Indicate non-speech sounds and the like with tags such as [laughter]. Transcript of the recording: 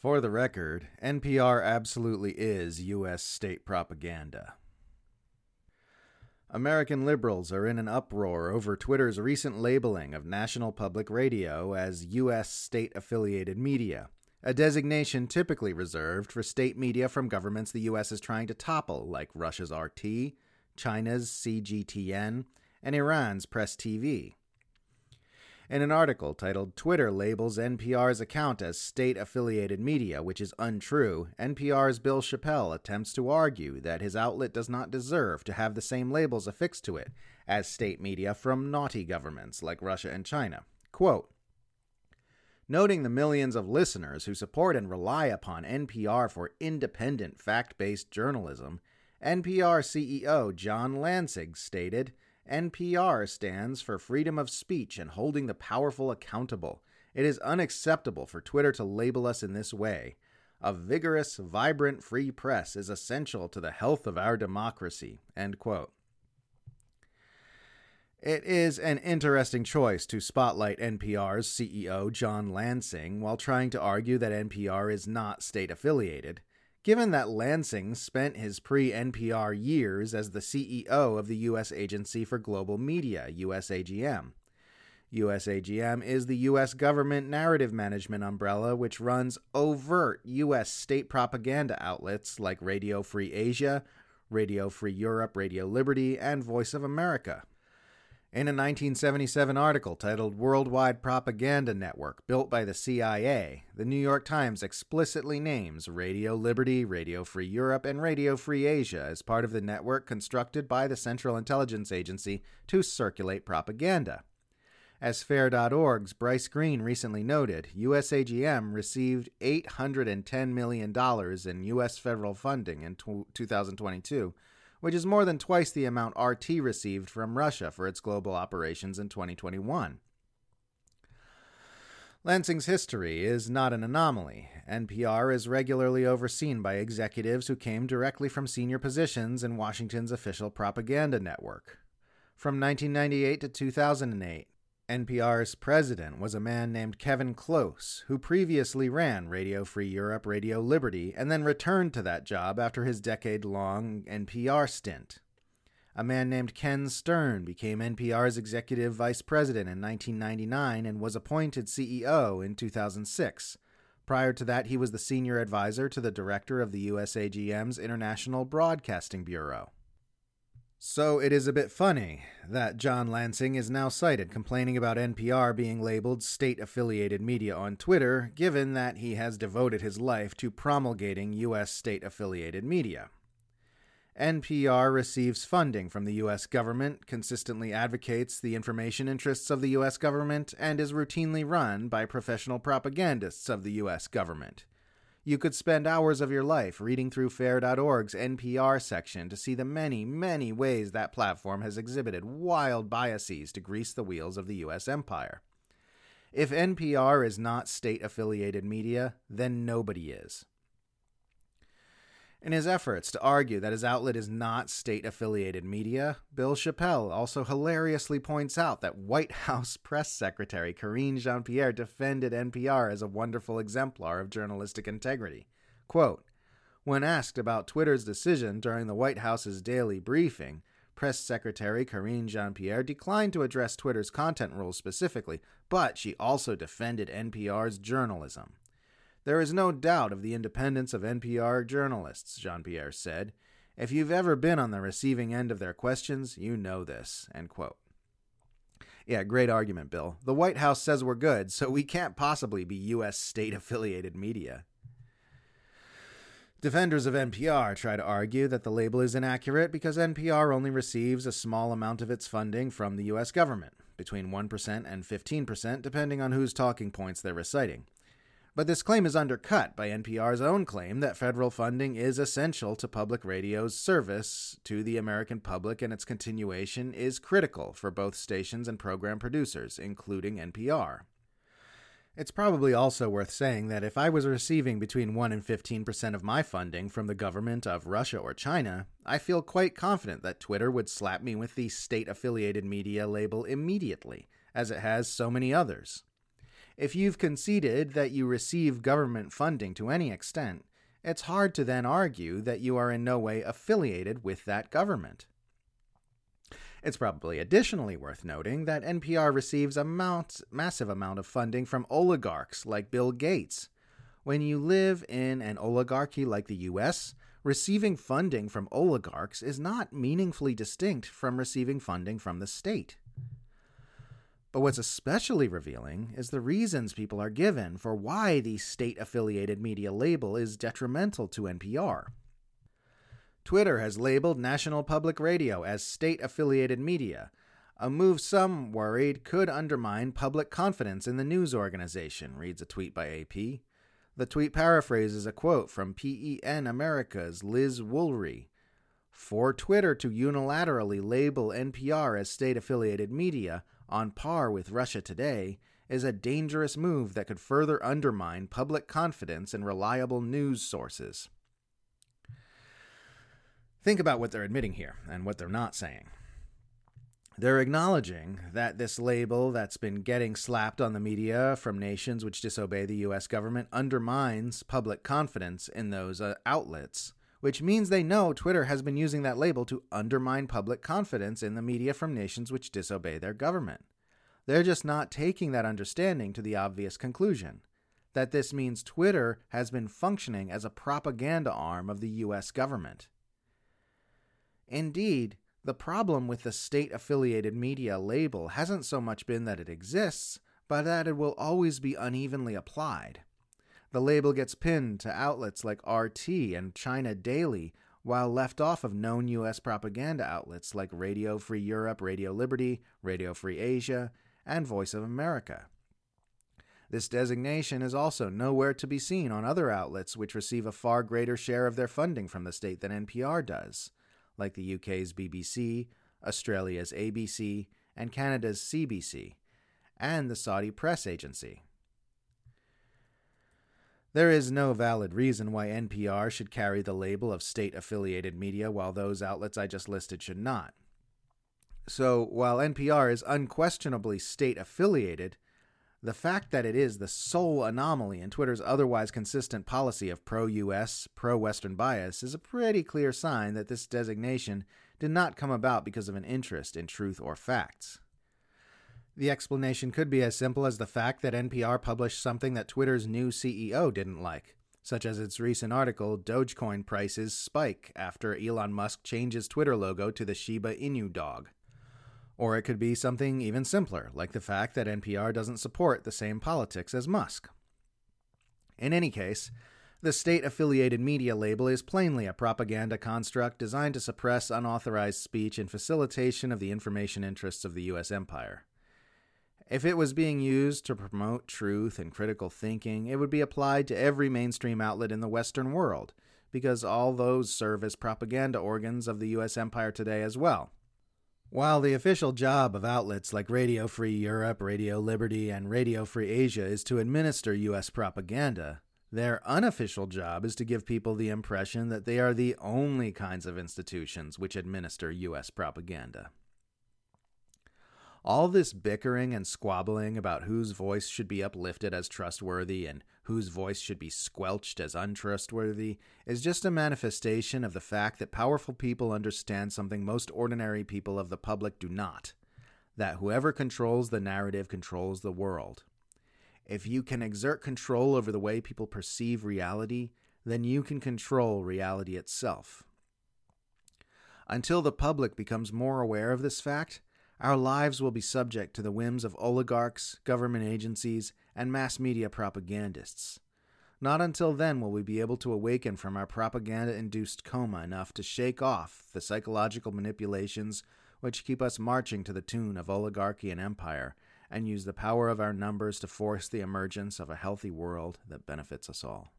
For the record, NPR absolutely is U.S. state propaganda. American liberals are in an uproar over Twitter's recent labeling of National Public Radio as U.S. state affiliated media, a designation typically reserved for state media from governments the U.S. is trying to topple, like Russia's RT, China's CGTN, and Iran's Press TV. In an article titled Twitter Labels NPR's Account as State Affiliated Media, which is untrue, NPR's Bill Chappell attempts to argue that his outlet does not deserve to have the same labels affixed to it as state media from naughty governments like Russia and China. Quote, Noting the millions of listeners who support and rely upon NPR for independent, fact based journalism, NPR CEO John Lansing stated, NPR stands for freedom of speech and holding the powerful accountable. It is unacceptable for Twitter to label us in this way. A vigorous, vibrant free press is essential to the health of our democracy. It is an interesting choice to spotlight NPR's CEO, John Lansing, while trying to argue that NPR is not state affiliated given that Lansing spent his pre NPR years as the CEO of the U.S. Agency for Global Media, USAGM. USAGM is the U.S. government narrative management umbrella which runs overt U.S. state propaganda outlets like Radio Free Asia, Radio Free Europe, Radio Liberty, and Voice of America. In a 1977 article titled Worldwide Propaganda Network Built by the CIA, the New York Times explicitly names Radio Liberty, Radio Free Europe, and Radio Free Asia as part of the network constructed by the Central Intelligence Agency to circulate propaganda. As Fair.org's Bryce Greene recently noted, USAGM received $810 million in U.S. federal funding in 2022 which is more than twice the amount RT received from Russia for its global operations in 2021. Lansing's history is not an anomaly. NPR is regularly overseen by executives who came directly from senior positions in Washington's official propaganda network. From 1998 to 2008, NPR's president was a man named Kevin Klose, who previously ran Radio Free Europe, Radio Liberty, and then returned to that job after his decade long NPR stint. A man named Ken Stern became NPR's executive vice president in 1999 and was appointed CEO in 2006. Prior to that, he was the senior advisor to the director of the USAGM's International Broadcasting Bureau. So it is a bit funny that John Lansing is now cited complaining about NPR being labeled state affiliated media on Twitter, given that he has devoted his life to promulgating U.S. state affiliated media. NPR receives funding from the U.S. government, consistently advocates the information interests of the U.S. government, and is routinely run by professional propagandists of the U.S. government. You could spend hours of your life reading through Fair.org's NPR section to see the many, many ways that platform has exhibited wild biases to grease the wheels of the U.S. empire. If NPR is not state affiliated media, then nobody is. In his efforts to argue that his outlet is not state affiliated media, Bill Chappell also hilariously points out that White [laughs] House Press Secretary Karine Jean Pierre defended NPR as a wonderful exemplar of journalistic integrity. Quote, when asked about Twitter's decision during the White House's daily briefing, Press Secretary Karine Jean Pierre declined to address Twitter's content rules specifically, but she also defended NPR's journalism. There is no doubt of the independence of NPR journalists, Jean Pierre said. If you've ever been on the receiving end of their questions, you know this. End quote. Yeah, great argument, Bill. The White House says we're good, so we can't possibly be U.S. state affiliated media. Defenders of NPR try to argue that the label is inaccurate because NPR only receives a small amount of its funding from the U.S. government, between 1% and 15%, depending on whose talking points they're reciting. But this claim is undercut by NPR's own claim that federal funding is essential to public radio's service to the American public and its continuation is critical for both stations and program producers, including NPR. It's probably also worth saying that if I was receiving between 1 and 15% of my funding from the government of Russia or China, I feel quite confident that Twitter would slap me with the state affiliated media label immediately, as it has so many others. If you've conceded that you receive government funding to any extent, it's hard to then argue that you are in no way affiliated with that government. It's probably additionally worth noting that NPR receives a mount, massive amount of funding from oligarchs like Bill Gates. When you live in an oligarchy like the US, receiving funding from oligarchs is not meaningfully distinct from receiving funding from the state. But what's especially revealing is the reasons people are given for why the state affiliated media label is detrimental to NPR. Twitter has labeled National Public Radio as state affiliated media, a move some worried could undermine public confidence in the news organization, reads a tweet by AP. The tweet paraphrases a quote from PEN America's Liz Woolery. For Twitter to unilaterally label NPR as state affiliated media, on par with Russia Today, is a dangerous move that could further undermine public confidence in reliable news sources. Think about what they're admitting here and what they're not saying. They're acknowledging that this label that's been getting slapped on the media from nations which disobey the US government undermines public confidence in those uh, outlets, which means they know Twitter has been using that label to undermine public confidence in the media from nations which disobey their government. They're just not taking that understanding to the obvious conclusion that this means Twitter has been functioning as a propaganda arm of the US government. Indeed, the problem with the state affiliated media label hasn't so much been that it exists, but that it will always be unevenly applied. The label gets pinned to outlets like RT and China Daily, while left off of known U.S. propaganda outlets like Radio Free Europe, Radio Liberty, Radio Free Asia, and Voice of America. This designation is also nowhere to be seen on other outlets which receive a far greater share of their funding from the state than NPR does like the UK's BBC, Australia's ABC, and Canada's CBC, and the Saudi Press Agency. There is no valid reason why NPR should carry the label of state affiliated media while those outlets I just listed should not. So, while NPR is unquestionably state affiliated, the fact that it is the sole anomaly in Twitter's otherwise consistent policy of pro US, pro Western bias is a pretty clear sign that this designation did not come about because of an interest in truth or facts. The explanation could be as simple as the fact that NPR published something that Twitter's new CEO didn't like, such as its recent article Dogecoin prices spike after Elon Musk changes Twitter logo to the Shiba Inu dog. Or it could be something even simpler, like the fact that NPR doesn't support the same politics as Musk. In any case, the state affiliated media label is plainly a propaganda construct designed to suppress unauthorized speech in facilitation of the information interests of the U.S. empire. If it was being used to promote truth and critical thinking, it would be applied to every mainstream outlet in the Western world, because all those serve as propaganda organs of the U.S. empire today as well. While the official job of outlets like Radio Free Europe, Radio Liberty, and Radio Free Asia is to administer U.S. propaganda, their unofficial job is to give people the impression that they are the only kinds of institutions which administer U.S. propaganda. All this bickering and squabbling about whose voice should be uplifted as trustworthy and whose voice should be squelched as untrustworthy is just a manifestation of the fact that powerful people understand something most ordinary people of the public do not that whoever controls the narrative controls the world. If you can exert control over the way people perceive reality, then you can control reality itself. Until the public becomes more aware of this fact, our lives will be subject to the whims of oligarchs, government agencies, and mass media propagandists. Not until then will we be able to awaken from our propaganda induced coma enough to shake off the psychological manipulations which keep us marching to the tune of oligarchy and empire, and use the power of our numbers to force the emergence of a healthy world that benefits us all.